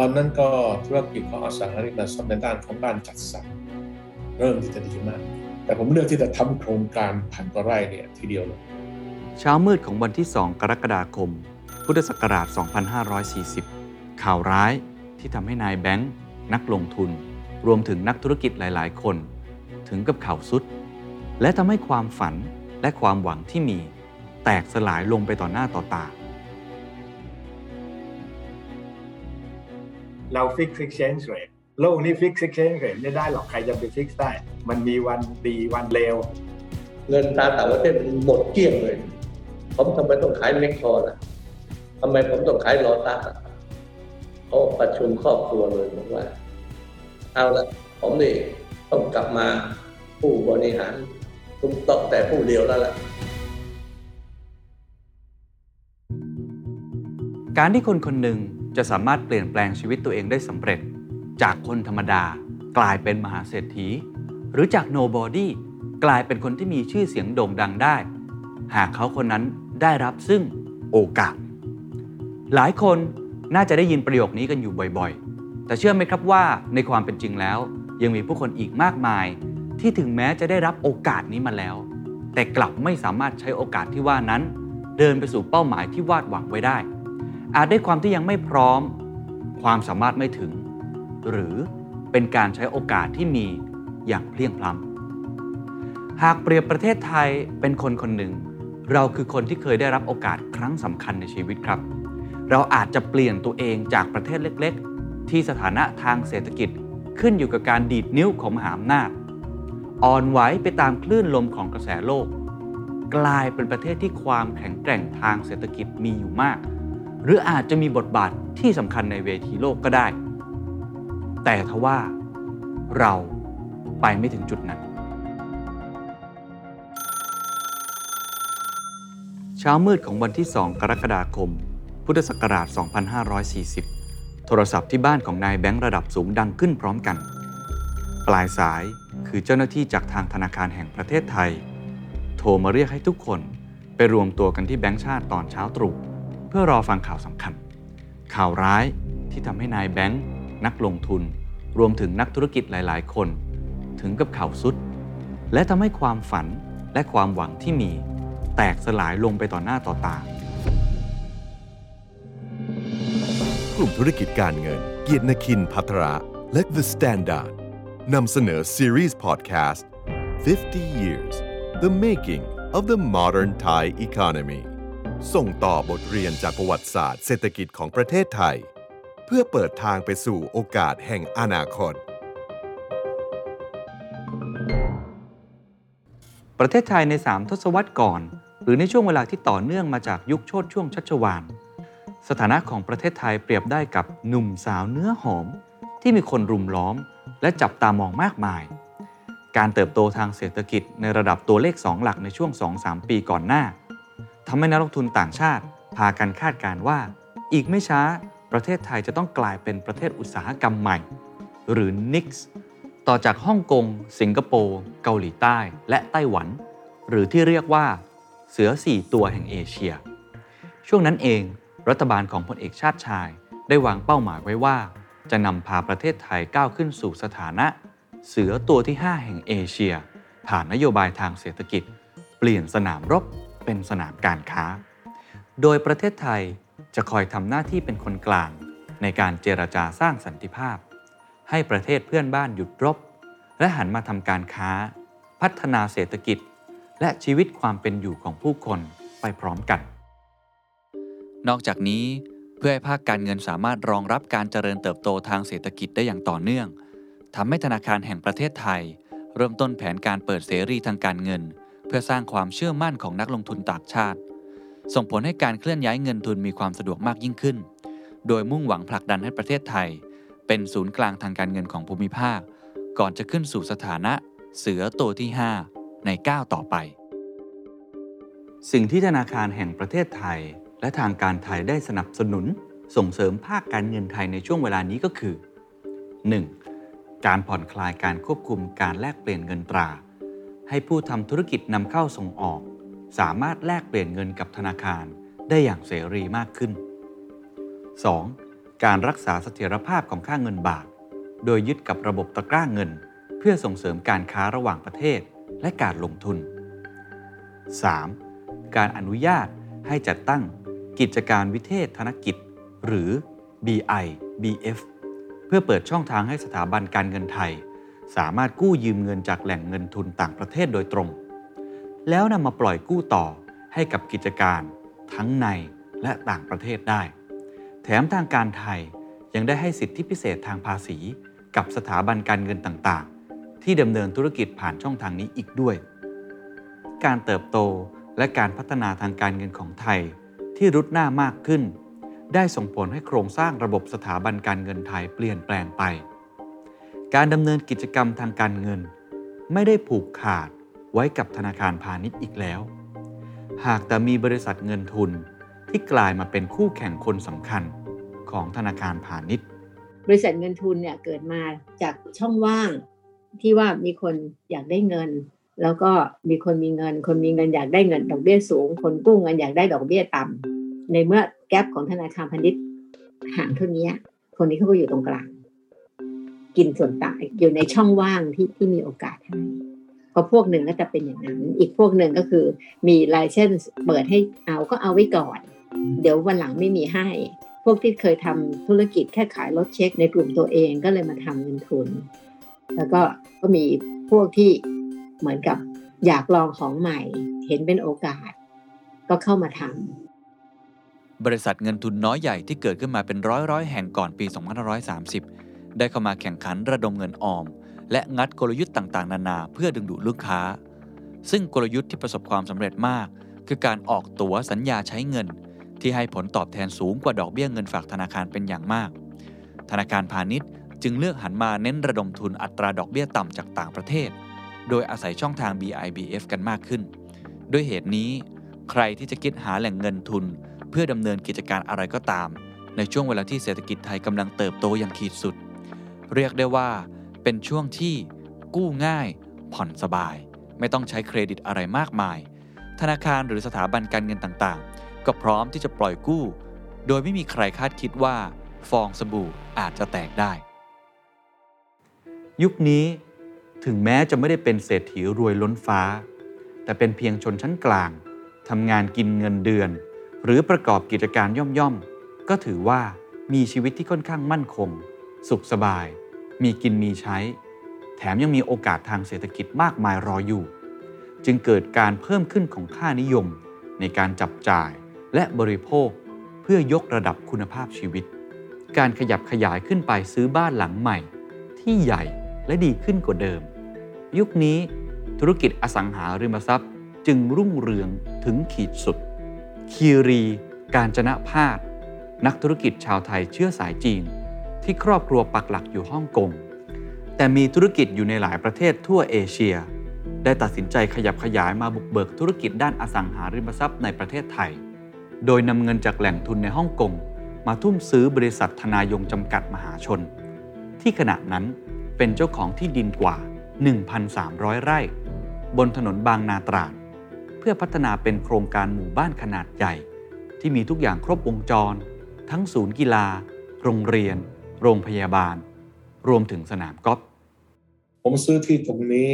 ตอนนั้นก็ธุรกิจของอสังหาริมทรัพย์ในด้านของการจัดสรรเริ่มที่จะดีมาก แต่ผมเลือกที่จะทำโครงการพันกว่าไร่เนี่ยทีเดียวเลยเช้ามืดของวันที่ 2 กรกฎาคม พุทธศักราช 2540 ข่าวร้ายที่ทำให้นายแบงค์ นักลงทุน รวมถึงนักธุรกิจหลาย ๆ คน ถึงกับข่าวสุด และทำให้ความฝันและความหวังที่มี แตกสลายลงไปต่อหน้าต่อตา เรา fix exchange rate โลกนี้ fix exchange rate ไม่ได้หรอกใครจะไป fixได้ มันมีวันดีวันเลวเงินตราต่างประเทศมันหมดเกลี้ยงเลย ผมทำไมต้องขายแม็คโคร่ะทำไมผมต้องขายโลตัสอะเขาประชุมครอบครัวเลยบอกว่า เอาละผมนี่ต้องกลับมาผู้บริหารทุกต้องแต่ผู้เดียวแล้วล่ะการที่คนคนหนึ่ง จะสามารถเปลี่ยนแปลงชีวิตตัวเองได้สำเร็จ จากคนธรรมดากลายเป็นมหาเศรษฐี หรือจาก nobody กลายเป็นคนที่มีชื่อเสียงโด่งดังได้ หากเขาคนนั้นได้รับซึ่งโอกาส หลายคนน่าจะได้ยินประโยคนี้กันอยู่บ่อยๆ แต่เชื่อไหมครับว่าในความเป็นจริงแล้ว ยังมีผู้คนอีกมากมาย ที่ถึงแม้จะได้รับโอกาสนี้มาแล้ว แต่กลับไม่สามารถใช้โอกาสที่ว่านั้น เดินไปสู่เป้าหมายที่วาดหวังไว้ได้ อาจได้ความที่ยังไม่พร้อม ความสามารถไม่ถึง หรือเป็นการใช้โอกาสที่มีอย่างเพลียงพล้ำหากเปรียบประเทศไทยเป็นคนคนหนึ่ง เราคือคนที่เคยได้รับโอกาสครั้งสำคัญในชีวิตครับ เราอาจจะเปลี่ยนตัวเองจากประเทศเล็กๆ ที่สถานะทางเศรษฐกิจขึ้นอยู่กับการดีดนิ้วของมหาอำนาจอ่อนไหวไปตามคลื่นลมของกระแสโลก กลายเป็นประเทศที่ความแข็งแกร่งทางเศรษฐกิจมีอยู่มาก หรืออาจจะมีบทบาทที่สำคัญในเวทีโลกก็ได้ แต่ทว่าเราไปไม่ถึงจุดนั้น เช้ามืดของวันที่ 2 กรกฎาคม พุทธศักราช 2540 โทรศัพท์ที่บ้านของนายแบงค์ระดับสูงดังขึ้นพร้อมกัน ปลายสายคือเจ้าหน้าที่จากทางธนาคารแห่งประเทศไทย โทรมาเรียกให้ทุกคนไปรวมตัวกันที่แบงค์ชาติตอนเช้าตรู่ พื่อรอฟังข่าวสำคัญ ข่าวร้ายที่ทำให้นายแบงค์นักลงทุน รวมถึงนักธุรกิจหลาย ๆ คน ถึงกับข่าวสุด และทำให้ความฝันและความหวังที่มี แตกสลายลงไปต่อหน้าต่อตา กลุ่มธุรกิจการเงิน เกียรตินคินพัทระและ The Standard นำเสนอซีรีส์พอดแคสต์50 years the making of the modern Thai economy ส่งต่อบทเรียนจากประวัติศาสตร์เศรษฐกิจของประเทศไทย เพื่อเปิดทางไปสู่โอกาสแห่งอนาคต ประเทศไทยใน 3 ทศวรรษก่อน หรือในช่วงเวลาที่ต่อเนื่องมาจากยุคโชดช่วงชัชวาลสถานะของประเทศไทยเปรียบได้กับหนุ่มสาวเนื้อหอม ที่มีคนรุมล้อม และจับตามองมากมาย การเติบโตทางเศรษฐกิจในระดับตัวเลข 2 หลักในช่วง 2-3 ปีก่อนหน้า ทำให้นักลงทุนต่างชาติ พากันคาดการณ์ว่า อีกไม่ช้าประเทศไทยจะต้องกลายเป็นประเทศอุตสาหกรรมใหม่ หรือ NIX ต่อจากฮ่องกง สิงคโปร์ เกาหลีใต้ และไต้หวัน หรือที่เรียกว่า เสือสี่ตัวแห่งเอเชีย ช่วงนั้นเอง รัฐบาลของพลเอกชาติชาย ได้วางเป้าหมายไว้ว่า จะนำพาประเทศไทยก้าวขึ้นสู่สถานะ เสือตัวที่ 5 แห่งเอเชีย ผ่านนโยบายทางเศรษฐกิจ เปลี่ยนสนามรบ เป็นสนามการค้า โดยประเทศไทยจะคอยทำหน้าที่เป็นคนกลาง ในการเจรจาสร้างสันติภาพ ให้ประเทศเพื่อนบ้านหยุดรบ และหันมาทำการค้า พัฒนาเศรษฐกิจ และชีวิตความเป็นอยู่ของผู้คนไปพร้อมกัน นอกจากนี้เพื่อให้ภาคการเงินสามารถรองรับการเจริญเติบโตทางเศรษฐกิจได้อย่างต่อเนื่องทำให้ธนาคารแห่งประเทศไทย เริ่มต้นแผนการเปิดเสรีทางการเงิน เพื่อสร้างความเชื่อมั่นของนักลงทุนต่างชาติ ส่งผลให้การเคลื่อนย้ายเงินทุนมีความสะดวกมากยิ่งขึ้น โดยมุ่งหวังผลักดันให้ประเทศไทย เป็นศูนย์กลางทางการเงินของภูมิภาค ก่อนจะขึ้นสู่สถานะ เสือตัวที่ 5 ในก้าวต่อไป สิ่งที่ธนาคารแห่งประเทศไทย และทางการไทยได้สนับสนุน ส่งเสริมภาคการเงินไทยในช่วงเวลานี้ก็คือ 1. การผ่อนคลายการควบคุมการแลกเปลี่ยนเงินตรา ให้ผู้ทำธุรกิจนำเข้าส่งออก สามารถแลกเปลี่ยนเงินกับธนาคารได้อย่างเสรีมากขึ้น 2. การรักษาเสถียรภาพของค่าเงินบาท โดยยึดกับระบบตะกร้าเงิน เพื่อส่งเสริมการค้าระหว่างประเทศและการลงทุน 3. การอนุญาตให้จัดตั้งกิจการวิเทศธนกิจ หรือ BI BF เพื่อเปิดช่องทางให้สถาบันการเงินไทย สามารถกู้ยืมเงินจากแหล่งเงินทุนต่างประเทศโดยตรง แล้วนำมาปล่อยกู้ต่อให้กับกิจการ ทั้งในและต่างประเทศได้ แถมทางการไทยยังได้ให้สิทธิพิเศษทางภาษี กับสถาบันการเงินต่างๆ ที่ดำเนินธุรกิจผ่านช่องทางนี้อีกด้วย การเติบโตและการพัฒนาทางการเงินของไทยที่รุดหน้ามากขึ้น ได้ส่งผลให้โครงสร้างระบบสถาบันการเงินไทยเปลี่ยนแปลงไป การดำเนินกิจกรรมทางการเงิน ไม่ได้ผูกขาดไว้กับธนาคารพาณิชย์อีกแล้ว หากแต่มีบริษัทเงินทุนที่กลายมาเป็นคู่แข่งคนสำคัญของธนาคารพาณิชย์ บริษัทเงินทุนเนี่ยเกิดมาจากช่องว่างที่ว่ามีคนอยากได้เงิน แล้วก็มีคนมีเงิน คนมีเงินอยากได้เงินดอกเบี้ยสูง คนกู้เงินอยากได้ดอกเบี้ยต่ำในเมื่อแกลบของธนาคารพาณิชย์ห่างเท่านี้คนนี้เขาก็อยู่ตรงกลาง กินส่วนต่างอยู่ในช่องว่างที่ที่มีโอกาสให้เพราะพวกหนึ่งก็จะเป็นอย่างนั้น อีกพวกหนึ่งก็คือมีลายเส้นเปิดให้เอาก็เอาไว้ก่อน เดี๋ยววันหลังไม่มีให้ พวกที่เคยทำธุรกิจแค่ขายรถเช็คในกลุ่มตัวเองก็เลยมาทำเงินทุน แล้วก็ก็มีพวกที่เหมือนกับอยากลองของใหม่ เห็นเป็นโอกาส ก็เข้ามาทำบริษัทเงินทุนน้อยใหญ่ที่เกิดขึ้นมาเป็นร้อยร้อยแห่งก่อนปี 2530 ได้เข้ามาแข่งขันระดมเงินออม และงัดกลยุทธ์ต่างๆ นานา เพื่อดึงดูดลูกค้า ซึ่งกลยุทธ์ที่ประสบความสำเร็จมาก คือการออกตั๋วสัญญาใช้เงิน ที่ให้ผลตอบแทนสูงกว่าดอกเบี้ยเงินฝากธนาคารเป็นอย่างมาก ธนาคารพาณิชย์จึงเลือกหันมาเน้นระดมทุนอัตราดอกเบี้ยต่ำจากต่างประเทศ โดยอาศัยช่องทาง BIBF กันมากขึ้น ด้วยเหตุนี้ ใครที่จะคิดหาแหล่งเงินทุน เพื่อดำเนินกิจการอะไรก็ตาม ในช่วงเวลาที่เศรษฐกิจไทยกำลังเติบโตอย่างขีดสุด เรียกได้ว่าเป็นช่วงที่กู้ง่าย ผ่อนสบาย ไม่ต้องใช้เครดิตอะไรมากมาย ธนาคารหรือสถาบันการเงินต่างๆ ก็พร้อมที่จะปล่อยกู้ โดยไม่มีใครคาดคิดว่า ฟองสบู่อาจจะแตกได้ ยุคนี้ถึงแม้จะไม่ได้เป็นเศรษฐีรวยล้นฟ้า แต่เป็นเพียงชนชั้นกลางทำงานกินเงินเดือน หรือประกอบกิจการย่อมๆ ก็ถือว่ามีชีวิตที่ค่อนข้างมั่นคง สุขสบาย มีกินมีใช้ แถมยังมีโอกาสทางเศรษฐกิจมากมายรออยู่ จึงเกิดการเพิ่มขึ้นของค่านิยม ในการจับจ่ายและบริโภค เพื่อยกระดับคุณภาพชีวิต การขยับขยายขึ้นไปซื้อบ้านหลังใหม่ ที่ใหญ่และดีขึ้นกว่าเดิม ยุคนี้ธุรกิจอสังหาริมทรัพย์จึงรุ่งเรืองถึงขีดสุด คีรี การจนะพาดนักธุรกิจชาวไทยเชื้อสายจีน ที่ครอบครัวปักหลักอยู่ฮ่องกง แต่มีธุรกิจอยู่ในหลายประเทศทั่วเอเชีย ได้ตัดสินใจขยับขยายมาบุกเบิกธุรกิจด้านอสังหาริมทรัพย์ในประเทศไทย โดยนำเงินจากแหล่งทุนในฮ่องกงมาทุ่มซื้อบริษัทธนายงจำกัดมหาชน ที่ขณะนั้นเป็นเจ้าของที่ดินกว่า 1,300 ไร่ บนถนนบางนาตราด เพื่อพัฒนาเป็นโครงการหมู่บ้านขนาดใหญ่ ที่มีทุกอย่างครบวงจร ทั้งศูนย์กีฬา โรงเรียน โรงพยาบาล รวมถึงสนามกอล์ฟผมซื้อที่ตรงนี้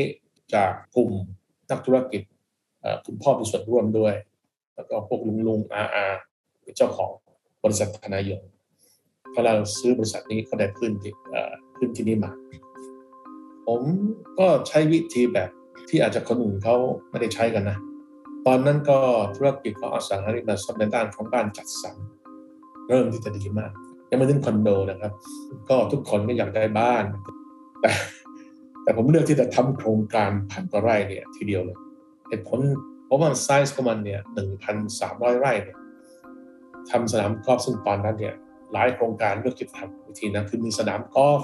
จากกลุ่มนักธุรกิจคุณพ่อมีส่วนร่วมด้วย แล้วก็พวกลุงลุงอาอาเป็นเจ้าของบริษัทธนายงพอเราซื้อบริษัทนี้ก็ได้พื้นที่พื้นที่นี้มา ผมก็ใช้วิธีแบบที่อาจจะคนอื่นเขาไม่ได้ใช้กันนะ ตอนนั้นก็ธุรกิจของอสังหาริมทรัพย์ในด้านของการจัดสรรเริ่มที่จะดีมาก ยังไม่ถึงคอนโดนะครับ ก็ทุกคนก็อยากได้บ้าน แต่แต่ผมเลือกที่จะทำโครงการพันกว่าไร่เนี่ยทีเดียวเลยเหตุผลเพราะว่าไซส์ของมันเนี่ยหนึ่งพันสามร้อยไร่เนี่ยทำสนามกอล์ฟซึ่งตอนนั้นเนี่ยหลายโครงการเลือกที่จะทำวิธีนั้นคือมีสนามกอล์ฟ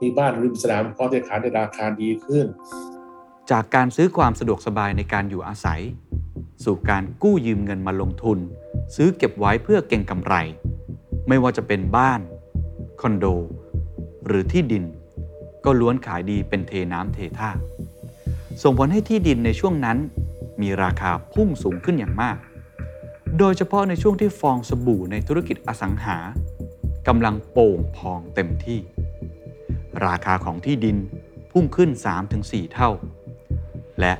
มีบ้านริมสนามกอล์ฟที่ขายในราคาดีขึ้น จากการซื้อความสะดวกสบายในการอยู่อาศัย สู่การกู้ยืมเงินมาลงทุน ซื้อเก็บไว้เพื่อเก็งกำไร ไม่ว่าจะเป็นบ้าน คอนโด หรือที่ดิน ก็ล้วนขายดีเป็นเทน้ำเทท่า ส่งผลให้ที่ดินในช่วงนั้น มีราคาพุ่งสูงขึ้นอย่างมาก โดยเฉพาะในช่วงที่ฟองสบู่ในธุรกิจอสังหากำลังโป่งพองเต็มที่ ราคาของที่ดินพุ่งขึ้น 3-4 เท่า และ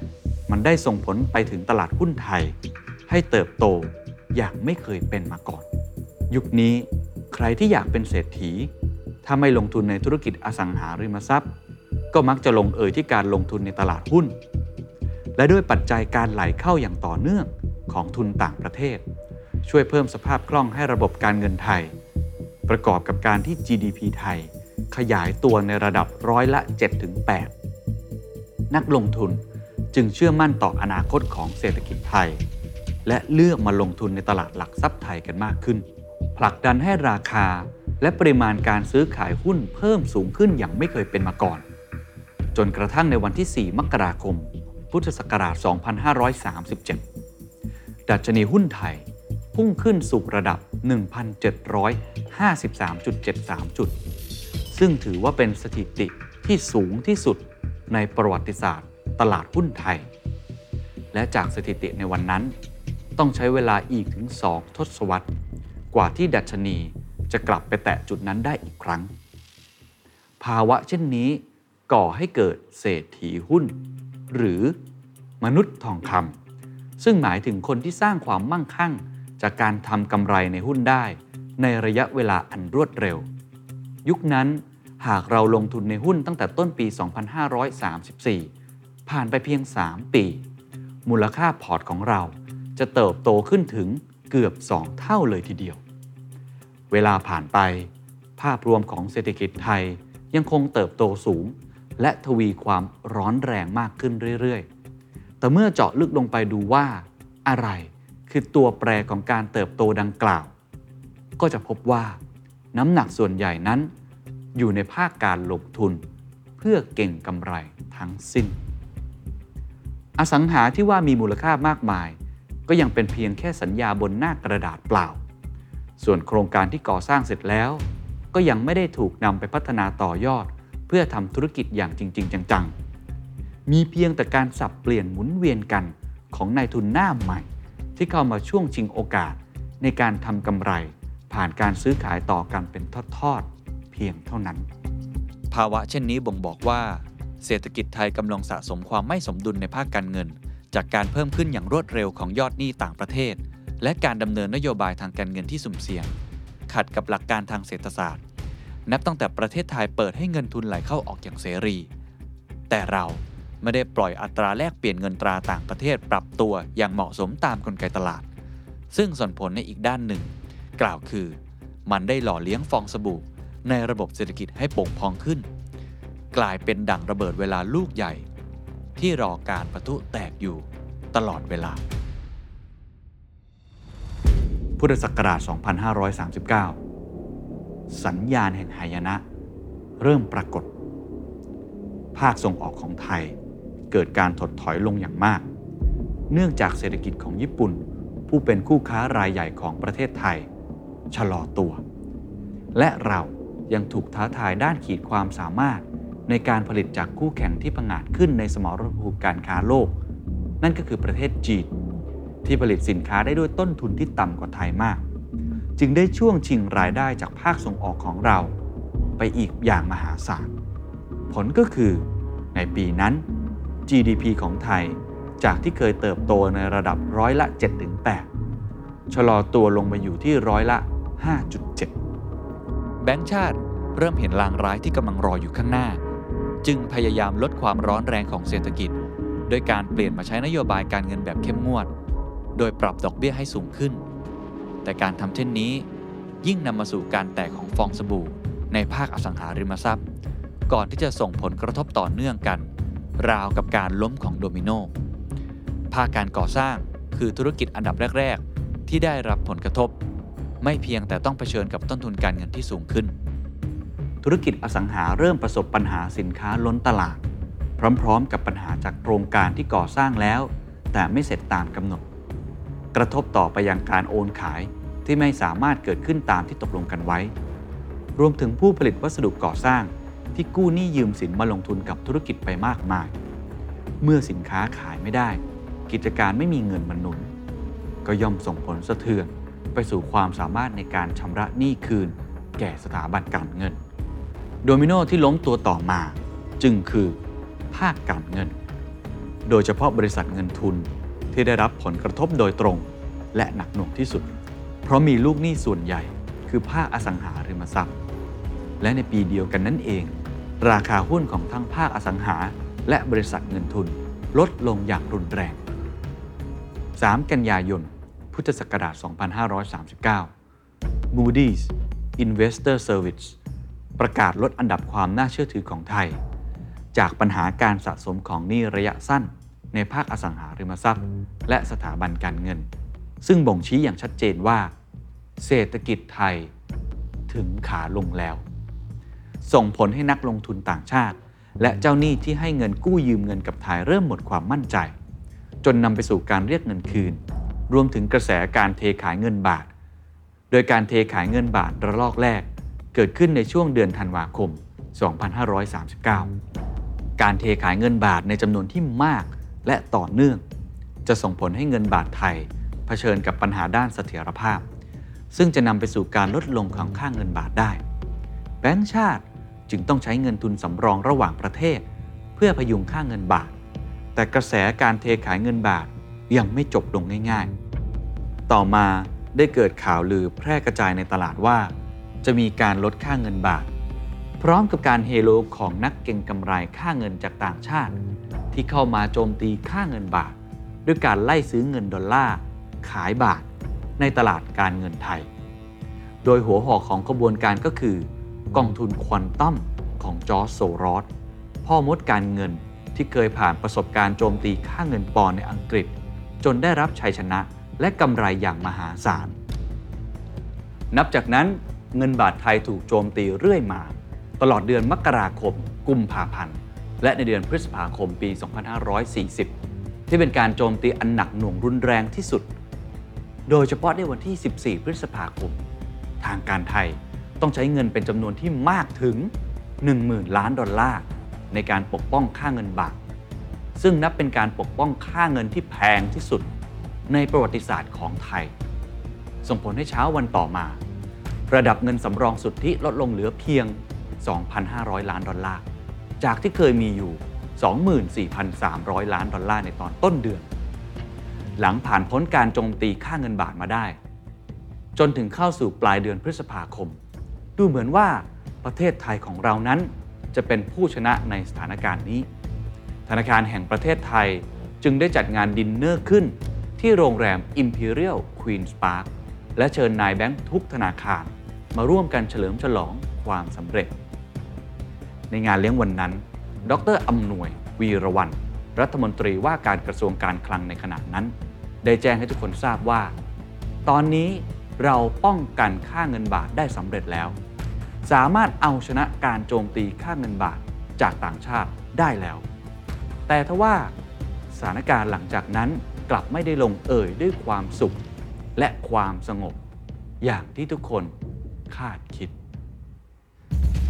มันได้ส่งผลไปถึงตลาดหุ้นไทย ให้เติบโตอย่างไม่เคยเป็นมาก่อน ยุคนี้ ใครที่อยากเป็นเศรษฐี ถ้าไม่ลงทุนในธุรกิจอสังหาริมทรัพย์ ก็มักจะลงเอยที่การลงทุนในตลาดหุ้น และด้วยปัจจัยการไหลเข้าอย่างต่อเนื่องของทุนต่างประเทศ ช่วยเพิ่มสภาพคล่องให้ระบบการเงินไทย ประกอบกับการที่ GDP ไทย ขยายตัวในระดับร้อยละ 7-8 นักลงทุนจึงเชื่อมั่นต่ออนาคตของเศรษฐกิจไทย และเลือกมาลงทุนในตลาดหลักทรัพย์ไทยกันมากขึ้น ผลักดันให้ราคาและปริมาณการซื้อขายหุ้นเพิ่มสูงขึ้นอย่างไม่เคยเป็นมาก่อน จนกระทั่งในวันที่ 4 มกราคม พุทธศักราช 2537 ดัชนีหุ้นไทย พุ่งขึ้นสู่ระดับ 1,753.73 จุด ซึ่งถือว่าเป็นสถิติที่สูงที่สุดในประวัติศาสตร์ ตลาดหุ้นไทย และจากสถิติในวันนั้น ต้องใช้เวลาอีกถึง 2 ทศวรรษ กว่าที่ดัชนีจะกลับไปแตะจุดนั้นได้อีกครั้ง ภาวะเช่นนี้ก่อให้เกิดเศรษฐีหุ้น หรือมนุษย์ทองคำซึ่งหมายถึงคนที่สร้างความมั่งคั่ง จากการทำกำไรในหุ้นได้ ในระยะเวลาอันรวดเร็ว ยุคนั้นหากเราลงทุนในหุ้นตั้งแต่ต้นปี 2534 ผ่านไปเพียง 3 ปี มูลค่าพอร์ตของเราจะเติบโตขึ้นถึง เกือบ 2 เท่าเลยทีเดียว เวลาผ่านไป ภาพรวมของเศรษฐกิจไทยยังคงเติบโตสูง และทวีความร้อนแรงมากขึ้นเรื่อยๆ แต่เมื่อเจาะลึกลงไปดูว่า อะไรคือตัวแปรของการเติบโตดังกล่าว ก็จะพบว่า น้ำหนักส่วนใหญ่นั้น อยู่ในภาคการลงทุน เพื่อเก่งกำไรทั้งสิ้น อสังหาที่ว่ามีมูลค่ามากมาย ก็ยังเป็นเพียงแค่สัญญาบนหน้ากระดาษเปล่า ส่วนโครงการที่ก่อสร้างเสร็จแล้ว ก็ยังไม่ได้ถูกนำไปพัฒนาต่อยอด เพื่อทำธุรกิจอย่างจริง ๆ จังๆ มีเพียงแต่การสับเปลี่ยนหมุนเวียนกันของนายทุนหน้าใหม่ ที่เข้ามาช่วงชิงโอกาส ในการทำกำไร ผ่านการซื้อขายต่อกันเป็นทอดๆเพียงเท่านั้น ภาวะเช่นนี้บ่งบอกว่า เศรษฐกิจไทยกำลังสะสมความไม่สมดุลในภาคการเงิน จากการเพิ่มขึ้นอย่างรวดเร็วของยอดหนี้ต่างประเทศ และการดำเนินนโยบายทางการเงินที่สุ่มเสี่ยง ขัดกับหลักการทางเศรษฐศาสตร์ นับตั้งแต่ประเทศไทยเปิดให้เงินทุนไหลเข้าออกอย่างเสรี แต่เราไม่ได้ปล่อยอัตราแลกเปลี่ยนเงินตราต่างประเทศปรับตัวอย่างเหมาะสมตามกลไกตลาด ซึ่งส่งผลในอีกด้านหนึ่ง กล่าวคือ มันได้หล่อเลี้ยงฟองสบู่ ในระบบเศรษฐกิจให้โป่งพองขึ้น กลายเป็นดั่งระเบิดเวลาลูกใหญ่ ที่รอการประทุแตกอยู่ตลอดเวลา พุทธศักราช 2539 สัญญาณแห่งหายนะ เริ่มปรากฏ ภาคส่งออกของไทยเกิดการถดถอยลงอย่างมาก เนื่องจากเศรษฐกิจของญี่ปุ่น ผู้เป็นคู่ค้ารายใหญ่ของประเทศไทย ชะลอตัว และเรายังถูกท้าทายด้านขีดความสามารถ ในการผลิตจากคู่แข่งที่ผงาดขึ้นในสมรภูมิการค้าโลก นั่นก็คือประเทศจีน ที่ผลิตสินค้าได้ด้วยต้นทุนที่ต่ำกว่าไทยมาก จึงได้ช่วงชิงรายได้จากภาคส่งออกของเรา ไปอีกอย่างมหาศาลผลก็คือ ในปีนั้น GDP ของไทยจากที่เคยเติบโตในระดับร้อยละ 7-8 ชะลอตัวลงมาอยู่ที่ร้อยละ 5.7 แบงก์ชาติเริ่มเห็นลางร้ายที่กำลังรออยู่ข้างหน้า จึงพยายามลดความร้อนแรงของเศรษฐกิจ โดยการเปลี่ยนมาใช้นโยบายการเงินแบบเข้มงวด โดยปรับดอกเบี้ยให้สูงขึ้น แต่การทำเช่นนี้ ยิ่งนำมาสู่การแตกของฟองสบู่ ในภาคอสังหาริมทรัพย์ ก่อนที่จะส่งผลกระทบต่อเนื่องกัน ราวกับการล้มของโดมิโนภาคการก่อสร้างคือธุรกิจอันดับแรก ๆ ที่ได้รับผลกระทบ ไม่เพียงแต่ต้องเผชิญกับต้นทุนการเงินที่สูงขึ้น ธุรกิจอสังหาเริ่มประสบปัญหาสินค้าล้นตลาด พร้อมๆ กับปัญหาจากโครงการที่ก่อสร้างแล้ว แต่ไม่เสร็จตามกำหนด กระทบต่อไปยังการโอนขายที่ไม่สามารถเกิดขึ้นตามที่ตกลงกันไว้ รวมถึงผู้ผลิตวัสดุก่อสร้าง ที่กู้หนี้ยืมสินมาลงทุนกับธุรกิจไปมากมาย เมื่อสินค้าขายไม่ได้ กิจการไม่มีเงินมาหนุน ก็ย่อมส่งผลสะเทือนไปสู่ความสามารถในการชำระหนี้คืน แก่สถาบันการเงิน โดมิโนที่ล้มตัวต่อมา จึงคือภาคการเงิน โดยเฉพาะบริษัทเงินทุนที่ได้รับผลกระทบโดยตรง และหนักหน่วงที่สุด เพราะมีลูกหนี้ส่วนใหญ่ คือภาคอสังหาริมทรัพย์ และในปีเดียวกันนั่นเอง ราคาหุ้นของทั้งภาคอสังหา และบริษัทเงินทุนลดลงอย่างรุนแรง 3 กันยายน พุทธศักราช 2539 Moody's Investor Service ประกาศลดอันดับความน่าเชื่อถือของไทย จากปัญหาการสะสมของหนี้ระยะสั้น ในภาคอสังหาริมทรัพย์ และสถาบันการเงิน ซึ่งบ่งชี้อย่างชัดเจนว่า เศรษฐกิจไทยถึงขาลงแล้ว ส่งผลให้นักลงทุนต่างชาติ และเจ้าหนี้ที่ให้เงินกู้ยืมเงินกับไทยเริ่มหมดความมั่นใจ จนนำไปสู่การเรียกเงินคืน รวมถึงกระแสการเทขายเงินบาท โดยการเทขายเงินบาทระลอกแรก เกิดขึ้นในช่วงเดือนธันวาคม 2539 การเทขายเงินบาทในจำนวนที่มากและต่อเนื่อง จะส่งผลให้เงินบาทไทยเผชิญกับปัญหาด้านเสถียรภาพ ซึ่งจะนำไปสู่การลดลงของค่าเงินบาทได้ แบงก์ชาติจึงต้องใช้เงินทุนสำรองระหว่างประเทศ เพื่อพยุงค่าเงินบาท แต่กระแสการเทขายเงินบาทยังไม่จบลงง่าย ๆ ต่อมาได้เกิดข่าวลือแพร่กระจายในตลาดว่า จะมีการลดค่าเงินบาท พร้อมกับการเฮโลของนักเก็งกำไรค่าเงินจากต่างชาติ ที่เข้ามาโจมตีค่าเงินบาท ด้วยการไล่ซื้อเงินดอลลาร์ขายบาท ในตลาดการเงินไทย โดยหัวหอกของขบวนการก็คือกองทุนควอนตัมของจอร์จโซรอสพ่อมดการเงินที่เคยผ่านประสบการณ์โจมตีค่าเงินปอนในอังกฤษ จนได้รับชัยชนะและกำไรอย่างมหาศาล นับจากนั้น เงินบาทไทยถูกโจมตีเรื่อยมา ตลอดเดือนมกราคม กุมภาพันธ์ และในเดือนพฤษภาคมปี 2540 ที่เป็นการโจมตีอันหนักหน่วงรุนแรงที่สุด โดยเฉพาะในวันที่ 14 พฤษภาคม ทางการไทยต้องใช้เงินเป็นจำนวนที่มากถึง 10,000 ล้านดอลลาร์ในการปกป้องค่าเงินบาท ซึ่งนับเป็นการปกป้องค่าเงินที่แพงที่สุดในประวัติศาสตร์ของไทย ส่งผลให้เช้าวันต่อมา ระดับเงินสำรองสุทธิลดลงเหลือเพียง 2,500 ล้านดอลลาร์ จากที่เคยมีอยู่ 24,300 ล้านดอลลาร์ในตอนต้นเดือน หลังผ่านพ้นการโจมตีค่าเงินบาทมาได้ จนถึงเข้าสู่ปลายเดือนพฤษภาคม ดูเหมือนว่าประเทศไทยของเรานั้นจะเป็นผู้ชนะในสถานการณ์นี้ ธนาคารแห่งประเทศไทยจึงได้จัดงานดินเนอร์ขึ้นที่โรงแรม Imperial Queen's Park และเชิญนายแบงค์ทุกธนาคาร มาร่วมกันเฉลิมฉลองความสำเร็จ ในงานเลี้ยงวันนั้น ดรอำนวย วีรวันรัฐมนตรีว่าการกระทรวงการคลังในขณะนั้น ได้แจ้งให้ทุกคนทราบว่าตอนนี้เราป้องกันค่าเงินบาทได้สำเร็จแล้ว สามารถเอาชนะการโจมตีค่าเงินบาทจากต่างชาติได้แล้ว แต่ทว่าสถานการณ์หลังจากนั้นกลับไม่ได้ลงเอ่ยด้วยความสุข และความสงบ อย่างที่ทุกคน คาดคิด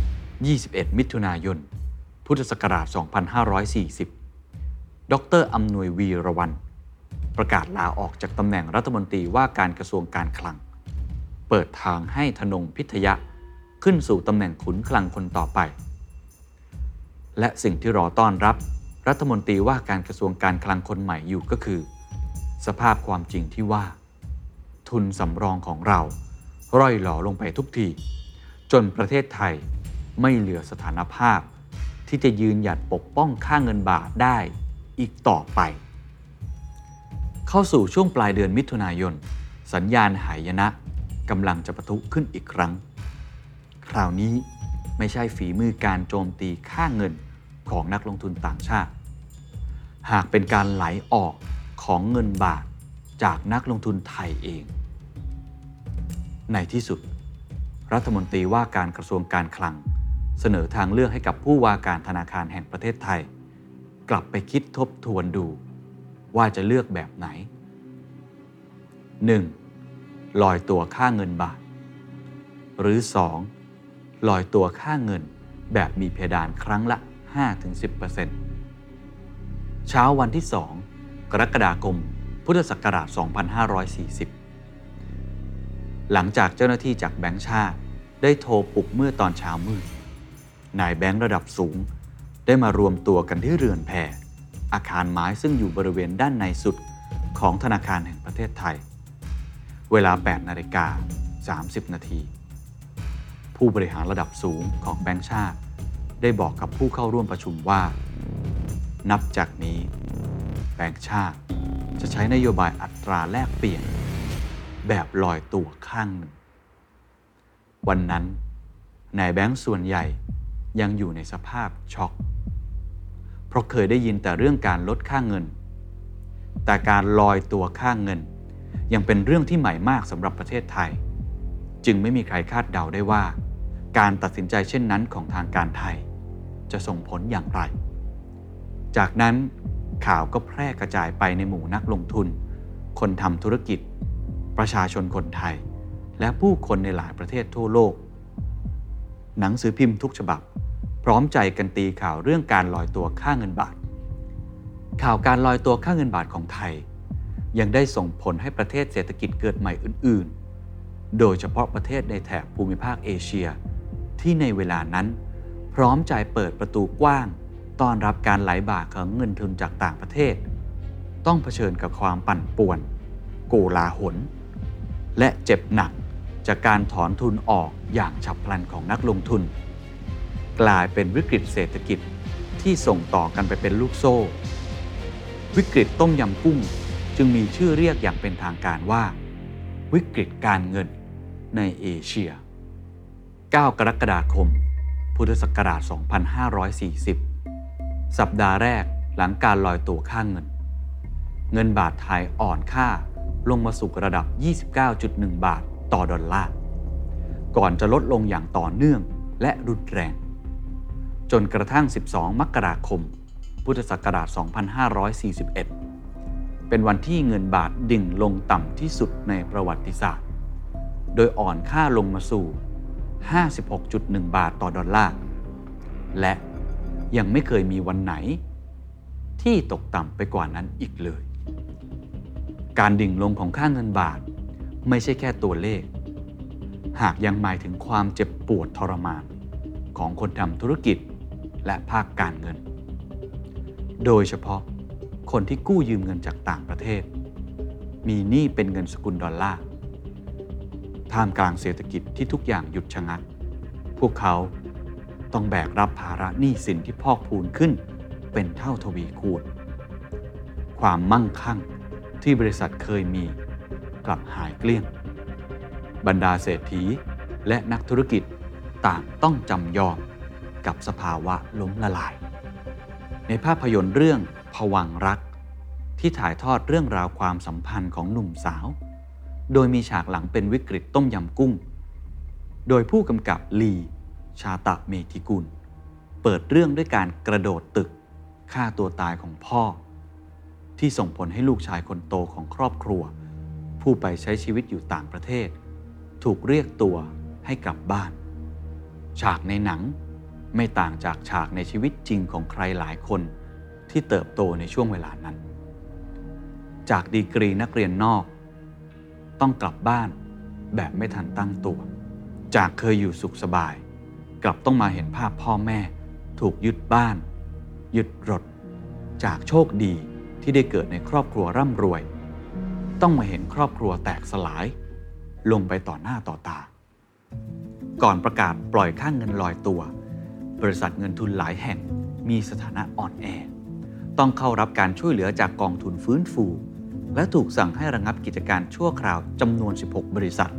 21 มิถุนายน พุทธศักราช 2540 ดรอำนวยวีระวัน ประกาศลาออกจากตำแหน่งรัฐมนตรีว่าการกระทรวงการคลัง เปิดทางให้ธนงพิทยะขึ้นสู่ตำแหน่งขุนคลังคนต่อไป และสิ่งที่รอต้อนรับรัฐมนตรีว่าการกระทรวงการคลังคนใหม่อยู่ก็คือ สภาพความจริงที่ว่า ทุนสำรองของเรา ร่อยหลอลงไปทุกที จนประเทศไทยไม่เหลือสถานภาพ ที่จะยืนหยัดปกป้องค่าเงินบาทได้อีกต่อไป เข้าสู่ช่วงปลายเดือนมิถุนายน สัญญาณหายนะกำลังจะปะทุขึ้นอีกครั้ง คราวนี้ไม่ใช่ฝีมือการโจมตีค่าเงินของนักลงทุนต่างชาติ หากเป็นการไหลออกของเงินบาทจากนักลงทุนไทยเอง ในที่สุด รัฐมนตรีว่าการกระทรวงการคลัง เสนอทางเลือกให้กับผู้ว่าการธนาคารแห่งประเทศไทย กลับไปคิดทบทวนดู ว่าจะเลือกแบบไหน 1. ลอยตัวค่าเงินบาท หรือ 2. ลอยตัวค่าเงินแบบมีเพดานครั้งละ 5-10%เช้าวันที่ 2 กรกฎาคม พุทธศักราช 2540 หลังจากเจ้าหน้าที่จากแบงก์ชาติ ได้โทรปลุกเมื่อตอนเช้ามืดนายแบงค์ระดับสูง ได้มารวมตัวกันที่เรือนแพอาคารไม้ซึ่งอยู่บริเวณด้านในสุดของธนาคารแห่งประเทศไทย เวลา 8 นาฬิกา 30 นาที ผู้บริหารระดับสูงของแบงค์ชาติ ได้บอกกับผู้เข้าร่วมประชุมว่า นับจากนี้ แบงค์ชาติจะใช้นโยบายอัตราแลกเปลี่ยน แบบลอยตัวข้างหนึ่ง วันนั้นนายแบงค์ส่วนใหญ่ยังอยู่ในสภาพช็อก เพราะเคยได้ยินแต่เรื่องการลดค่าเงิน แต่การลอยตัวค่าเงิน ยังเป็นเรื่องที่ใหม่มากสำหรับประเทศไทย จึงไม่มีใครคาดเดาได้ว่า การตัดสินใจเช่นนั้นของทางการไทย จะส่งผลอย่างไร จากนั้นข่าวก็แพร่กระจายไปในหมู่นักลงทุน คนทำธุรกิจ ประชาชนคนไทย และผู้คนในหลายประเทศทั่วโลก หนังสือพิมพ์ทุกฉบับ พร้อมใจกันตีข่าวเรื่องการลอยตัวค่าเงินบาท ข่าวการลอยตัวค่าเงินบาทของไทย ยังได้ส่งผลให้ประเทศเศรษฐกิจเกิดใหม่อื่น ๆ โดยเฉพาะประเทศในแถบภูมิภาคเอเชีย ที่ในเวลานั้น พร้อมใจเปิดประตูกว้างต้อนรับการไหลบ่าของเงินทุนจากต่างประเทศ ต้องเผชิญกับความปั่นป่วน โกลาหล และเจ็บหนักจากการถอนทุนออกอย่างฉับพลันของนักลงทุน กลายเป็นวิกฤตเศรษฐกิจที่ส่งต่อกันไปเป็นลูกโซ่ วิกฤตต้มยำกุ้งจึงมีชื่อเรียกอย่างเป็นทางการว่า วิกฤตการเงินในเอเชีย 9 กรกฎาคม พุทธศักราช 2540 สัปดาห์แรกหลังการลอยตัวค่างเงิน เงินบาทไทยอ่อนค่า ลงมาสู่ระดับ 29.1 บาทต่อดอลลาร์ ก่อนจะลดลงอย่างต่อเนื่องและรุนแรง จนกระทั่ง 12 มกราคม พุทธศักราช 2541 เป็นวันที่เงินบาทดิ่งลงต่ำที่สุดในประวัติศาสตร์ โดยอ่อนค่าลงมาสู่ 56.1 บาทต่อดอลลาร์ และยังไม่เคยมีวันไหนที่ตกต่ำไปกว่านั้นอีกเลย การดิ่งลงของค่าเงินบาท ไม่ใช่แค่ตัวเลข หากยังหมายถึงความเจ็บปวดทรมาน ของคนทำธุรกิจและภาคการเงิน โดยเฉพาะคนที่กู้ยืมเงินจากต่างประเทศ มีหนี้เป็นเงินสกุลดอลลาร์ท่ามกลางเศรษฐกิจที่ทุกอย่างหยุดชะงัก พวกเขาต้องแบกรับภาระหนี้สินที่พอกพูนขึ้น เป็นเท่าทวีคูณ ความมั่งคั่ง ที่บริษัทเคยมีกลับหายเกลี้ยง บรรดาเศรษฐีและนักธุรกิจต่างต้องจำยอมกับสภาวะล้มละลาย ในภาพยนตร์เรื่องผวังรัก ที่ถ่ายทอดเรื่องราวความสัมพันธ์ของหนุ่มสาว โดยมีฉากหลังเป็นวิกฤตต้มยำกุ้ง โดยผู้กำกับลีชาตะเมธิกุล เปิดเรื่องด้วยการกระโดดตึกฆ่าตัวตายของพ่อ ที่ส่งผลให้ลูกชายคนโตของครอบครัว ผู้ไปใช้ชีวิตอยู่ต่างประเทศ ถูกเรียกตัวให้กลับบ้าน ฉากในหนังไม่ต่างจากฉากในชีวิตจริงของใครหลายคนที่เติบโตในช่วงเวลานั้น จากดีกรีนักเรียนนอก ต้องกลับบ้านแบบไม่ทันตั้งตัว จากเคยอยู่สุขสบาย กลับต้องมาเห็นภาพพ่อแม่ ถูกยึดบ้าน ยึดรถ จากโชคดี ที่ได้เกิดในครอบครัวร่ำรวย ต้องมาเห็นครอบครัวแตกสลาย ลงไปต่อหน้าต่อตา ก่อนประกาศปล่อยค่างเงินลอยตัว บริษัทเงินทุนหลายแห่งมีสถานะอ่อนแอ ต้องเข้ารับการช่วยเหลือจากกองทุนฟื้นฟู และถูกสั่งให้ระงับกิจการชั่วคราวจำนวน 16 บริษัท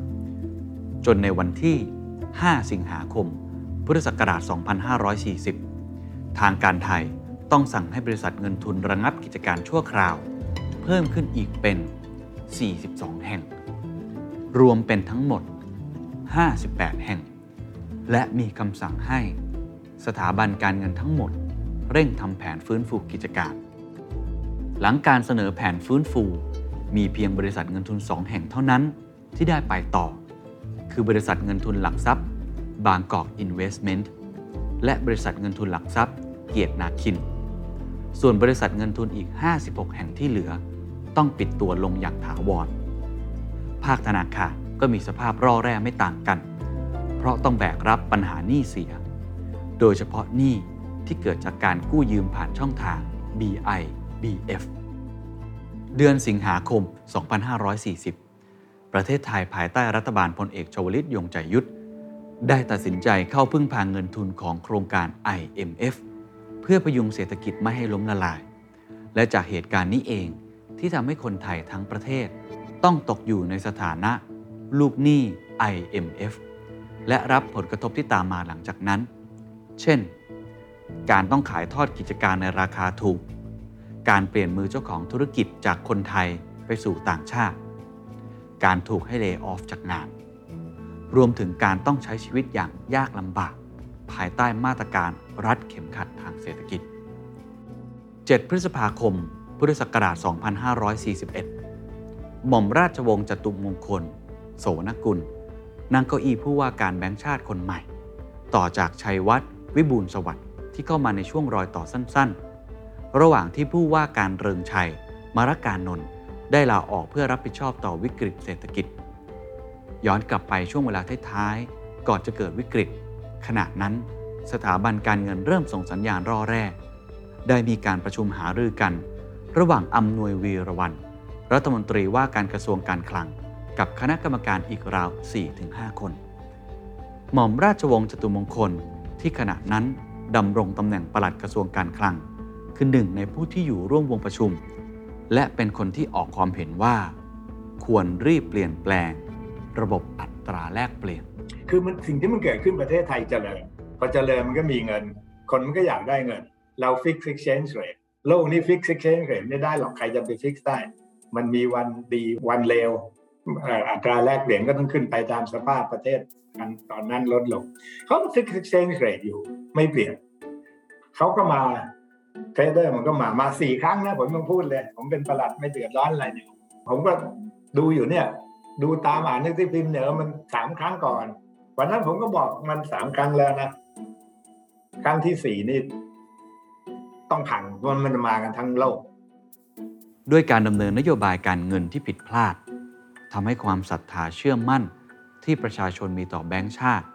จนในวันที่ 5 สิงหาคม พุทธศักราช 2540 ทางการไทย ต้องสั่งให้บริษัทเงินทุนระงับกิจการชั่วคราว เพิ่มขึ้นอีกเป็น 42 แห่ง รวมเป็นทั้งหมด 58 แห่ง และมีคำสั่งให้สถาบันการเงินทั้งหมด เร่งทำแผนฟื้นฟูกิจการ หลังการเสนอแผนฟื้นฟู มีเพียงบริษัทเงินทุน 2 แห่งเท่านั้นที่ได้ไปต่อ คือบริษัทเงินทุนหลักทรัพย์ บางกอกอินเวสเมนต์และบริษัทเงินทุนหลักทรัพย์ เกียรตินาคิน ส่วนบริษัทเงินทุนอีก 56 แห่งที่เหลือ ต้องปิดตัวลงอย่างถาวร ภาคธนาคารก็มีสภาพร่อแร่ไม่ต่างกัน เพราะต้องแบกรับปัญหาหนี้เสีย โดยเฉพาะหนี้ที่เกิดจากการกู้ยืมผ่านช่องทาง BI BF เดือนสิงหาคม 2540 ประเทศไทยภายใต้รัฐบาลพลเอกชวลิตยงใจยุทธได้ตัดสินใจเข้าพึ่งพางเงินทุนของโครงการ IMF เพื่อพยุงเศรษฐกิจไม่ให้ล้มละลาย และจากเหตุการณ์นี้เองที่ทำให้คนไทยทั้งประเทศ ต้องตกอยู่ในสถานะ ลูกหนี้ IMF และรับผลกระทบที่ตามมาหลังจากนั้น เช่น การต้องขายทอดกิจการในราคาถูก การเปลี่ยนมือเจ้าของธุรกิจจากคนไทยไปสู่ต่างชาติ การถูกให้เล y o ออฟจากงาน รวมถึงการต้องใช้ชีวิตอย่างยากลำบาก ภายใต้มาตรการรัดเข็มขัดทางเศรษฐกิจ 7 พฤษภาคม พุทธศักราช 2541 หม่อมราชวงศ์จตุมงคล โสนกุลนั่งเก้าอี้ผู้ว่าการแบงค์ชาติคนใหม่ ต่อจากชัยวัฒน์วิบูลสวัสดิ์ที่เข้ามาในช่วงรอยต่อสั้นๆ ระหว่างที่ผู้ว่าการเริงชัยมารักการนนท์ได้ลาออกเพื่อรับผิดชอบต่อวิกฤตเศรษฐกิจ ย้อนกลับไปช่วงเวลาท้ายๆก่อนจะเกิดวิกฤต ขณะนั้น สถาบันการเงินเริ่มส่งสัญญาณร่อแร่ ได้มีการประชุมหารือกัน ระหว่างอำนวยวีรวันรัฐมนตรีว่าการกระทรวงการคลัง กับคณะกรรมการอีกราว 4-5 คน หม่อมราชวงศ์จตุมงคลที่ขณะนั้นดำรงตำแหน่งปลัดกระทรวงการคลัง คือหนึ่งในผู้ที่อยู่ร่วมวงประชุม และเป็นคนที่ออกความเห็นว่า ควรรีบเปลี่ยนแปลง ระบบอัตราแลกเปลี่ยน คือมันสิ่งที่มันเกิดขึ้นประเทศไทยเจริญพอเจริญมันก็มีเงิน คนมันก็อยากได้เงิน เรา fix exchange rate โลกนี้ fix exchange rate ไม่ได้หรอกใครจะไป fix ได้ มันมีวันดีวันเลวอัตราแลกเปลี่ยนก็ต้องขึ้นไปตามสภาพประเทศกันตอนนั้นลดลงเขา fix exchange rate อยู่ไม่เปลี่ยนเขาก็มาเทรดเดอร์มันก็มามาสี่ครั้งนะผมต้องพูดเลย ผมเป็นประหลัดไม่เดือดร้อนอะไรเนี่ยผมก็ดูอยู่เนี่ย ดูตามอ่านหนังสือพิมพ์เนี่ยมันสามครั้งก่อนวันนั้นผมก็บอกมันสามครั้งแล้วนะครั้งที่สี่นี่ต้องพังเพราะมันมากันทั้งโลก ด้วยการดำเนินนโยบายการเงินที่ผิดพลาดทำให้ความศรัทธาเชื่อมั่นที่ประชาชนมีต่อแบงก์ชาติ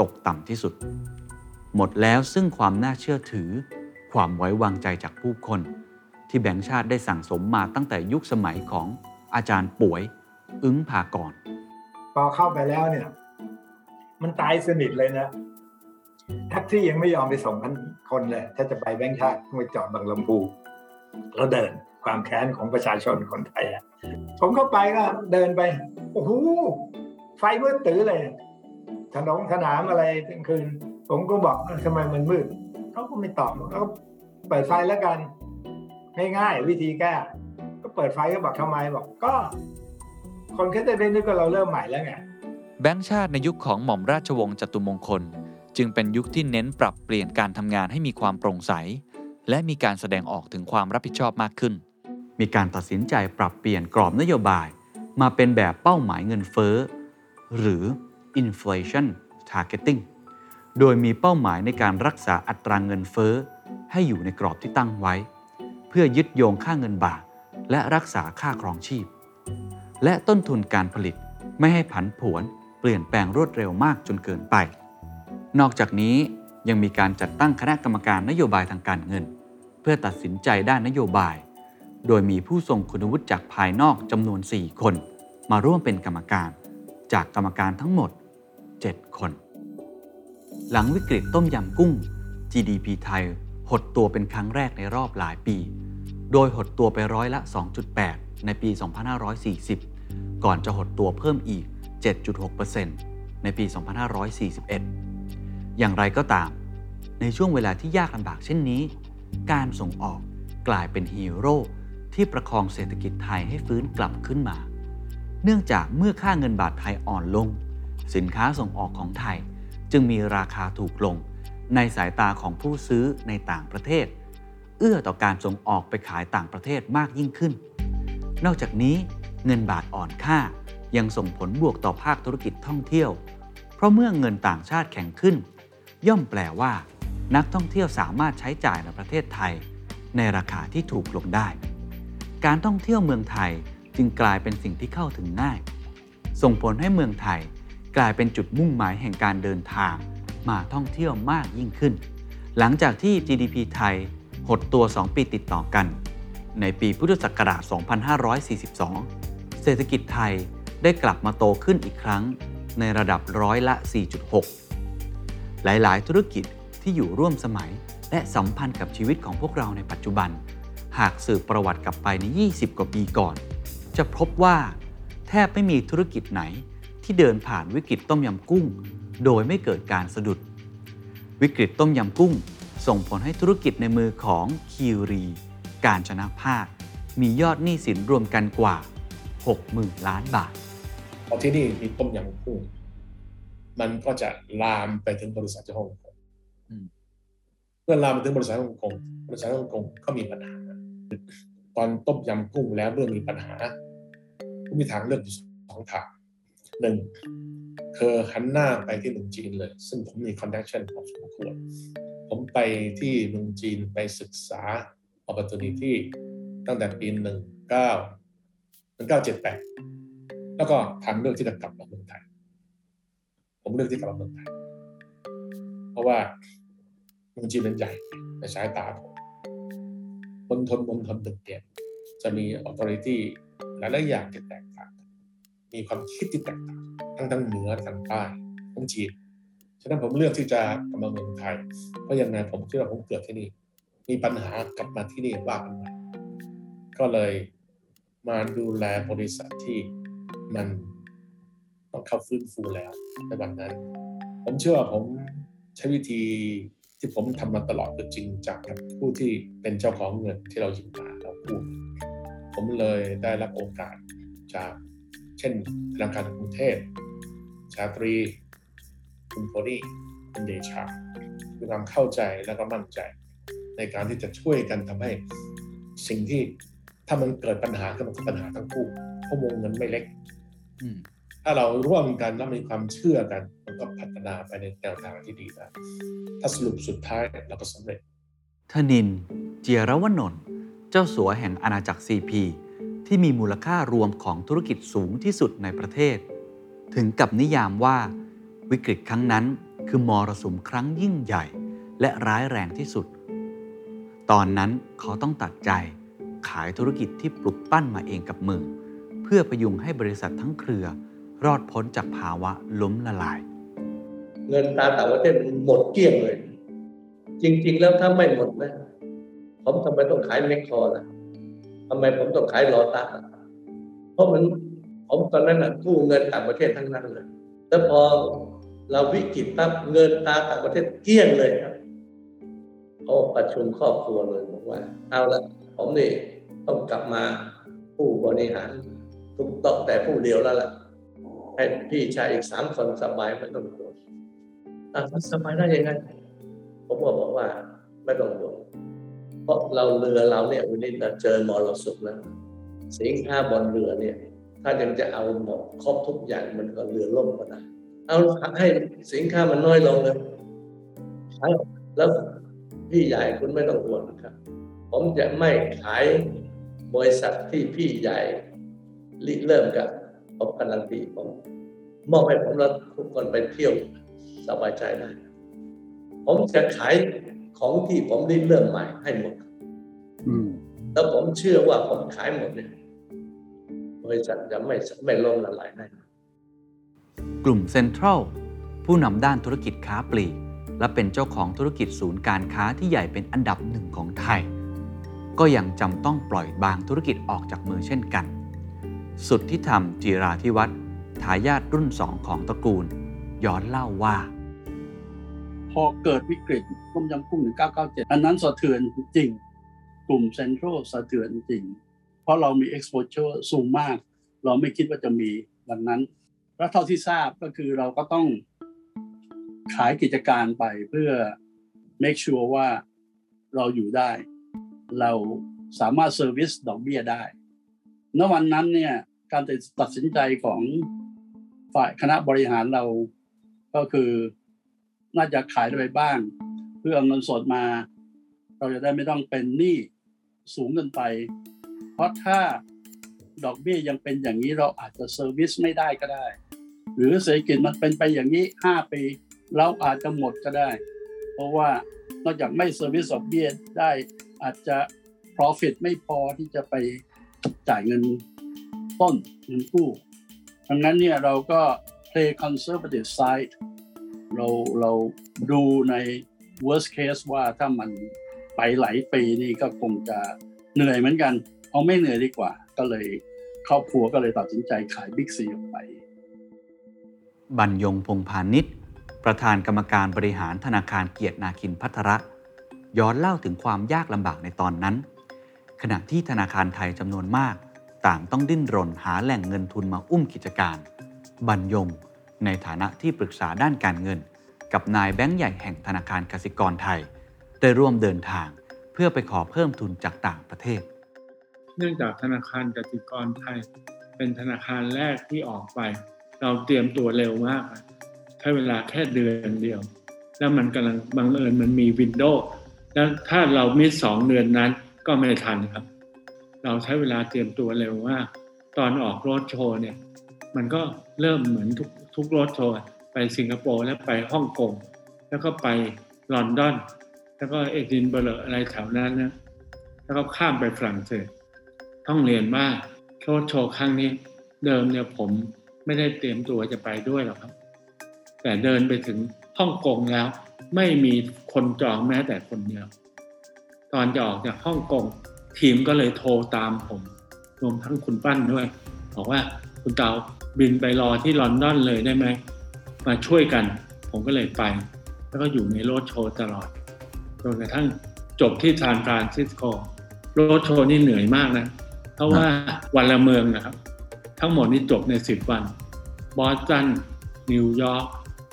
ตกต่ำที่สุด หมดแล้วซึ่งความน่าเชื่อถือ ความไว้วางใจจากผู้คน ที่แบงก์ชาติได้สั่งสมมาตั้งแต่ยุคสมัยของอาจารย์ป่วย อึ้งภากรพอเข้าไปแล้วเนี่ย มันตายสนิทเลยนะแท็กซี่ยังไม่ยอมไปส่งพันคนเลย ถ้าจะไปแบงค์ชาติต้องไปจอดบางลำพูแล้วเดินความแค้นของประชาชนคนไทยอะผมเข้าไปก็เดินไป โอ้โหไฟมืดตื้อเลยถนนสนามอะไรกลางคืน ผมก็บอกทำไมมันมืดเขาก็ไม่ตอบเขาก็เปิดไฟแล้วกันง่ายๆวิธีแก้ก็เปิดไฟก็บอกทำไมบอก ก็ คนแค่จะได้นึกว่าเราเริ่มใหม่แล้วไงแบงก์ชาติในยุคของหม่อมราชวงศ์จตุมงคล จึงเป็นยุคที่เน้นปรับเปลี่ยนการทำงานให้มีความโปร่งใส และมีการแสดงออกถึงความรับผิดชอบมากขึ้น มีการตัดสินใจปรับเปลี่ยนกรอบนโยบาย มาเป็นแบบเป้าหมายเงินเฟ้อ หรือ inflation targeting โดยมีเป้าหมายในการรักษาอัตรางเงินเฟ้อ ให้อยู่ในกรอบที่ตั้งไว้ เพื่อยึดโยงค่าเงินบาท และรักษาค่าครองชีพ และต้นทุนการผลิต ไม่ให้ผันผวนเปลี่ยนแปลงรวดเร็วมากจนเกินไป นอกจากนี้ยังมีการจัดตั้งคณะกรรมการนโยบายทางการเงิน เพื่อตัดสินใจด้านนโยบาย โดยมีผู้ทรงคุณวุฒิจากภายนอกจำนวน 4 คน มาร่วมเป็นกรรมการ จากกรรมการทั้งหมด 7 คน หลังวิกฤตต้มยำกุ้ง GDP ไทยหดตัวเป็นครั้งแรกในรอบหลายปี โดยหดตัวไปร้อยละ 2.8 ในปี 2540 ก่อนจะหดตัวเพิ่มอีก 7.6%ในปี 2541 อย่างไรก็ตาม ในช่วงเวลาที่ยากลำบากเช่นนี้ การส่งออกกลายเป็นฮีโร่ที่ประคองเศรษฐกิจไทยให้ฟื้นกลับขึ้นมา เนื่องจากเมื่อค่าเงินบาทไทยอ่อนลง สินค้าส่งออกของไทย จึงมีราคาถูกลง ในสายตาของผู้ซื้อในต่างประเทศ เอื้อต่อการส่งออกไปขายต่างประเทศมากยิ่งขึ้น นอกจากนี้ เงินบาทอ่อนค่า ยังส่งผลบวกต่อภาคธุรกิจท่องเที่ยว เพราะเมื่อเงินต่างชาติแข็งขึ้น ย่อมแปลว่า นักท่องเที่ยวสามารถใช้จ่ายในประเทศไทย ในราคาที่ถูกลงได้ การท่องเที่ยวเมืองไทยจึงกลายเป็นสิ่งที่เข้าถึงง่าย ส่งผลให้เมืองไทย กลายเป็นจุดมุ่งหมายแห่งการเดินทาง มาท่องเที่ยวมากยิ่งขึ้น หลังจากที่ GDP ไทย หดตัว 2 ปีติดต่อกัน ในปีพุทธศักราช 2542 เศรษฐกิจไทยได้กลับมาโตขึ้นอีกครั้งในระดับร้อยละ 4.6 หลาย ๆ ธุรกิจที่อยู่ร่วมสมัยและสัมพันธ์กับชีวิตของพวกเราในปัจจุบัน หากสืบประวัติกลับไปใน 20 กว่าปีก่อน จะพบว่าแทบไม่มีธุรกิจไหนที่เดินผ่านวิกฤตต้มยำกุ้ง โดยไม่เกิดการสะดุด วิกฤตต้มยำกุ้ง ส่งผลให้ธุรกิจในมือของคีรี การชนะภาค มียอดหนี้สินรวมกันกว่า 60,000 ล้านบาทพอที่นี่มีต้มยำกุ้งมันก็จะลามไปถึงบริษัทที่ฮ่องกงอืมเมื่อลามไปถึงบริษัทฮ่องกงบริษัทฮ่องกงก็มีปัญหา ตอนต้มยำกุ้งแล้วเมื่อมีปัญหาก็มีทางเลือกอยู่สองทางหนึ่งคือหันหน้าไปที่เมืองจีนเลย ซึ่งผมมี connection พอสมควรผมไปที่เมืองจีนไปศึกษา opportunity ตั้งแต่ปี หนึ่งเก้าหนึ่งเก้าเจ็ดแปดแล้วก็ทางเลือกที่จะกลับมาเมืองไทย ผมเลือกที่กลับมาเมืองไทย เพราะว่าเมืองจีนมันใหญ่ในสายตาผมมณฑลมณฑลหนึ่งเนี่ยจะมี authority หลายๆอย่างที่แตกต่างกันมีความคิดที่แตกต่าง ทั้งทั้งเหนือทั้งใต้ทั้งจีน ฉะนั้นผมเลือกที่จะกลับมาเมืองไทย เพราะยังไงผมคิดว่าผมเกิดที่นี่ มีปัญหากลับมาที่นี่ว่ากันใหม่ก็เลย มาดูแลบริษัทที่มันต้องเข้าฟื้นฟูแล้วในวันนั้น ผมเชื่อว่าผมใช้วิธีที่ผมทำมาตลอดคือจริงจังกับผู้ที่เป็นเจ้าของเงินที่เรายืมมาเราพูดผมเลยได้รับโอกาสจากเช่นธนาคารกรุงเทพชาตรี คุณโพนี่คุณเดชามีความเข้าใจและก็มั่นใจ ในการที่จะช่วยกันทำให้สิ่งที่ ถ้ามันเกิดปัญหาก็มันก็ปัญหาทั้งคู่เพราะวงเงินไม่เล็กอืมถ้าเราร่วมกันแล้วมีความเชื่อกัน มันก็พัฒนาไปในแนวทางที่ดีได้ถ้าสรุปสุดท้ายเราก็สำเร็จธนิน เจียรวนนท์เจ้าสัวแห่งอาณาจักร CP ที่มีมูลค่ารวมของธุรกิจสูงที่สุดในประเทศ ถึงกับนิยามว่า วิกฤตครั้งนั้นคือมรสุมครั้งยิ่งใหญ่ และร้ายแรงที่สุด ตอนนั้นเขาต้องตัดใจ ขายธุรกิจที่ปลุกปั้นมาเองกับมือ เพื่อพยุงให้บริษัททั้งเครือ รอดพ้นจากภาวะล้มละลาย เงินตราต่างประเทศหมดเกลี้ยงเลย จริง ๆ แล้วถ้าไม่หมดนะผมทำไมต้องขายเมคคอล่ะทำไมผมต้องขายลอตัสล่ะเพราะมันผมตอนนั้นนะกู้เงินต่างประเทศทั้งนั้นเลยแล้วพอเราวิกฤตปั๊บเงินตราต่างประเทศเกลี้ยงเลยครับเขาประชุมครอบครัวเลยบอกว่า เอาละผมนี่ ต้องกลับมาผู้บริหารทุกโต๊ะแต่ผู้เดียวแล้วล่ะให้พี่ชายอีกสามคนสบายไม่ต้องห่วงอะสบายได้ยังไงผมก็บอกว่าไม่ต้องห่วงเพราะเราเรือเราเนี่ยวันนี้เราเจอมรสุมแล้วสินค้าบนเรือเนี่ย ถ้ายังจะเอาหมดครบทุกอย่างมันก็เรือล่มก็ได้เอาให้สินค้ามันน้อยลงเลยขายแล้วพี่ใหญ่คุณไม่ต้องห่วงนะครับ ผมจะไม่ขาย บริษัทที่พี่ใหญ่ริเริ่มกับผมการันตีผมมอบให้ผมแล้วทุกคนไปเที่ยวสบายใจได้ ผมจะขายของที่ผมริเริ่มใหม่ให้หมดอืมแล้วผมเชื่อว่าผมขายหมดเนี่ยบริษัทจะไม่ไม่ล่มละลายแน่กลุ่มเซ็นทรัลผู้นำด้านธุรกิจค้าปลีก และเป็นเจ้าของธุรกิจศูนย์การค้าที่ใหญ่เป็นอันดับหนึ่งของไทย ก็ยังจำต้องปล่อยบางธุรกิจออกจากมือเช่นกัน สุดที่ทำจีราธิวัฒน์ทายาทรุ่นสองของตระกูล ย้อนเล่าว่า พอเกิดวิกฤตต้มยำกุ้ง 1997 อันนั้นสะเทือนจริง กลุ่มเซ็นทรัลสะเทือนจริง เพราะเรามี exposure สูงมาก เราไม่คิดว่าจะมีดังนั้นแล้วเท่าที่ทราบก็คือเราก็ต้องขายกิจการไปเพื่อ make sure ว่าเราอยู่ได้ เราสามารถ service ดอกเบี้ยได้ ณ วันนั้นเนี่ยการตัดสินใจของฝ่ายคณะบริหารเราก็คือน่าจะขายไปบ้าง เพื่อเงินสดมา เราจะได้ไม่ต้องเป็นหนี้สูงเกินไป เพราะถ้าดอกเบี้ยยังเป็นอย่างนี้เราอาจจะ service ไม่ได้ก็ได้ หรือเศรษฐกิจมันเป็นไปอย่างนี้ห้าปี เราอาจจะหมดก็ได้ เพราะว่านอกจากไม่เซอร์วิสดอกเบี้ยได้อาจจะ profit ไม่พอที่จะไปจ่ายเงินต้นเงินกู้ดังนั้นเนี่ยเราก็ play conservative side เราเราดูใน worst case ว่าถ้ามันไปหลายปีนี่ก็คงจะเหนื่อยเหมือนกัน เอาไม่เหนื่อยดีกว่า ก็เลยครอบครัวก็เลยตัดสินใจขายบิ๊กซีออกไป บรรยงพงพาณิชย์ ประธานกรรมการบริหารธนาคารเกียรตินาคินพัทระ ย้อนเล่าถึงความยากลำบากในตอนนั้น ขณะที่ธนาคารไทยจำนวนมาก ต่างต้องดิ้นรนหาแหล่งเงินทุนมาอุ้มกิจการ บรรยง ในฐานะที่ปรึกษาด้านการเงิน กับนายแบงก์ใหญ่แห่งธนาคารกสิกรไทย ได้ร่วมเดินทางเพื่อไปขอเพิ่มทุนจากต่างประเทศ เนื่องจากธนาคารกสิกรไทย เป็นธนาคารแรกที่ออกไป เราเตรียมตัวเร็วมาก ช้เวลาแค่เดือนเดียว แล้วมันกำลังบังเอิญมันมีวินโดว์แล้วถ้าเรามิสสองเดือนนั้นก็ไม่ทันครับ เราใช้เวลาเตรียมตัวเร็วมาตอนออกรถโชว์เนี่ย มันก็เริ่มเหมือนทุกทุกรถโชว์ไปสิงคโปร์แล้วไปฮ่องกงแล้วก็ไปลอนดอน แล้วก็เอดินบะระอะไรแถวนั้นนะแล้วก็ข้ามไปฝรั่งเศสต้องเรียนว่าโชว์โชว์ครั้งนี้ เดิมเนี่ยผมไม่ได้เตรียมตัวจะไปด้วยหรอกครับ แต่เดินไปถึงฮ่องกงแล้ว ไม่มีคนจองแม้แต่คนเดียว ตอนจะออกจากฮ่องกงทีมก็เลยโทรตามผม รวมทั้งคุณปั้นด้วย บอกว่าคุณเตาบินไปรอที่ลอนดอนเลยได้ไหม มาช่วยกัน ผมก็เลยไป แล้วก็อยู่ในรดโชว์ตลอดจนกระทั่งจบที่ซานฟรานซิสโกรดโชว์นี่เหนื่อยมากนะ เพราะว่าวันละเมืองนะครับ ทั้งหมดนี่จบในสิบวัน บอสตัน นิวยอร์ก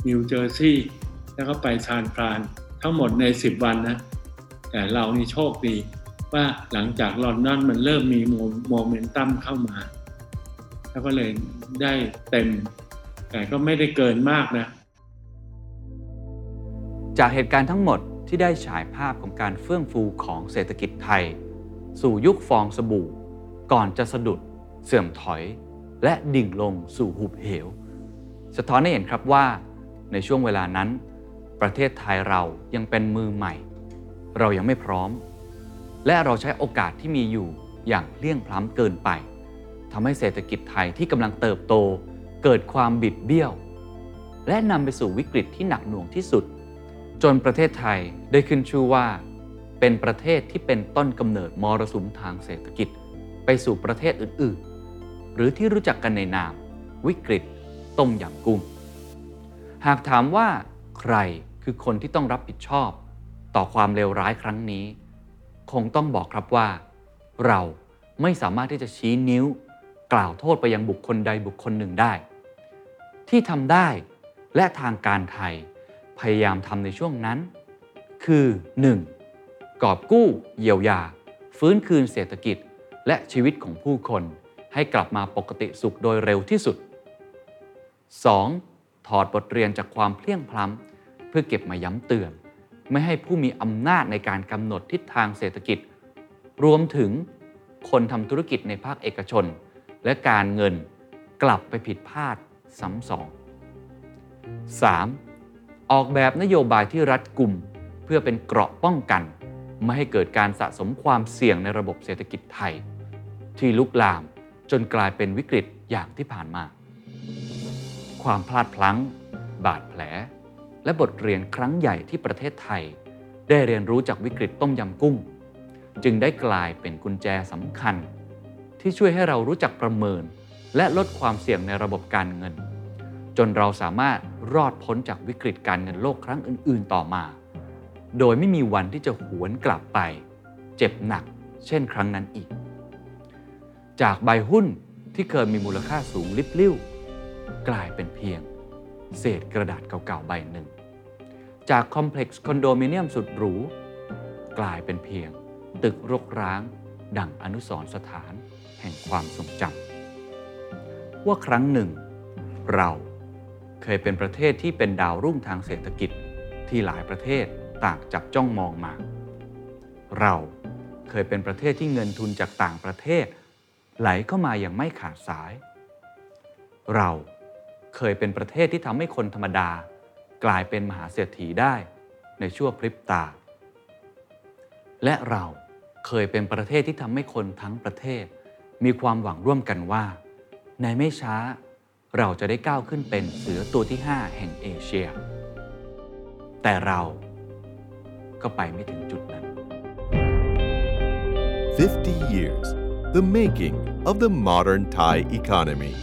นิวเจอร์ซีย์แล้วก็ไปซานฟรานทั้งหมดในสิบวันนะ แต่เรานี่โชคดี ว่าหลังจากลอนดอนมันเริ่มมีโมเมนตัมเข้ามา แล้วก็เลยได้เต็ม แต่ก็ไม่ได้เกินมากนะ จากเหตุการณ์ทั้งหมดที่ได้ฉายภาพของการเฟื่องฟูของเศรษฐกิจไทย สู่ยุคฟองสบู่ ก่อนจะสะดุด เสื่อมถอย และดิ่งลงสู่หุบเหว สะท้อนให้เห็นครับว่า ในช่วงเวลานั้น ประเทศไทยเรายังเป็นมือใหม่ เรายังไม่พร้อม และเราใช้โอกาสที่มีอยู่อย่างเลี่ยงพล้ำเกินไปทำให้เศรษฐกิจไทยที่กำลังเติบโต เกิดความบิดเบี้ยว และนำไปสู่วิกฤตที่หนักหน่วงที่สุด จนประเทศไทยได้ขึ้นชื่อว่า เป็นประเทศที่เป็นต้นกำเนิดมรสุมทางเศรษฐกิจ ไปสู่ประเทศอื่นๆ หรือที่รู้จักกันในนาม วิกฤตต้มยำกุ้ง หากถามว่าใครคือคนที่ต้องรับผิดชอบ ต่อความเลวร้ายครั้งนี้ คงต้องบอกครับว่า เราไม่สามารถที่จะชี้นิ้ว กล่าวโทษไปยังบุคคลใดบุคคลหนึ่งได้ ที่ทำได้และทางการไทยพยายามทำในช่วงนั้น คือ 1. กอบกู้ เยียวยา ฟื้นคืนเศรษฐกิจ และชีวิตของผู้คน ให้กลับมาปกติสุขโดยเร็วที่สุด 2. ถอดบทเรียนจากความเพลี่ยงพล้ำเพื่อเก็บมาย้ำเตือน ไม่ให้ผู้มีอำนาจในการกำหนดทิศทางเศรษฐกิจ รวมถึงคนทำธุรกิจในภาคเอกชน และการเงินกลับไปผิดพลาดซ้ำสอง 3. ออกแบบนโยบายที่รัดกุมเพื่อเป็นเกราะป้องกัน ไม่ให้เกิดการสะสมความเสี่ยงในระบบเศรษฐกิจไทย ที่ลุกลามจนกลายเป็นวิกฤตอย่างที่ผ่านมา ความพลาดพลั้ง บาดแผล และบทเรียนครั้งใหญ่ที่ประเทศไทย ได้เรียนรู้จากวิกฤตต้มยำกุ้ง จึงได้กลายเป็นกุญแจสำคัญ ที่ช่วยให้เรารู้จักประเมิน และลดความเสี่ยงในระบบการเงิน จนเราสามารถรอดพ้นจากวิกฤตการเงินโลกครั้งอื่น ๆ ต่อมา โดยไม่มีวันที่จะหวนกลับไป เจ็บหนัก เช่นครั้งนั้นอีก จากใบหุ้นที่เคยมีมูลค่าสูงลิบลิ่ว กลายเป็นเพียง เศษกระดาษเก่าๆใบหนึ่ง จากคอมเพล็กซ์คอนโดมิเนียมสุดหรู กลายเป็นเพียง ตึกรกร้าง ดั่งอนุสรณ์สถานแห่งความทรงจำว่าครั้งหนึ่ง เราเคยเป็นประเทศที่เป็นดาวรุ่งทางเศรษฐกิจที่หลายประเทศต่างจับจ้องมองมา เราเคยเป็นประเทศที่เงินทุนจากต่างประเทศ ไหลเข้ามาอย่างไม่ขาดสาย เรา เคยเป็นประเทศที่ทำให้คนธรรมดา กลายเป็นมหาเศรษฐีได้ในชั่วพริบตา และเราเคยเป็นประเทศที่ทำให้คนทั้งประเทศ มีความหวังร่วมกันว่า ในไม่ช้า เราจะได้ก้าวขึ้นเป็นเสือตัวที่ 5 แห่งเอเชีย แต่เราก็ไปไม่ถึงจุดนั้น 50 years, the making of the modern Thai economy.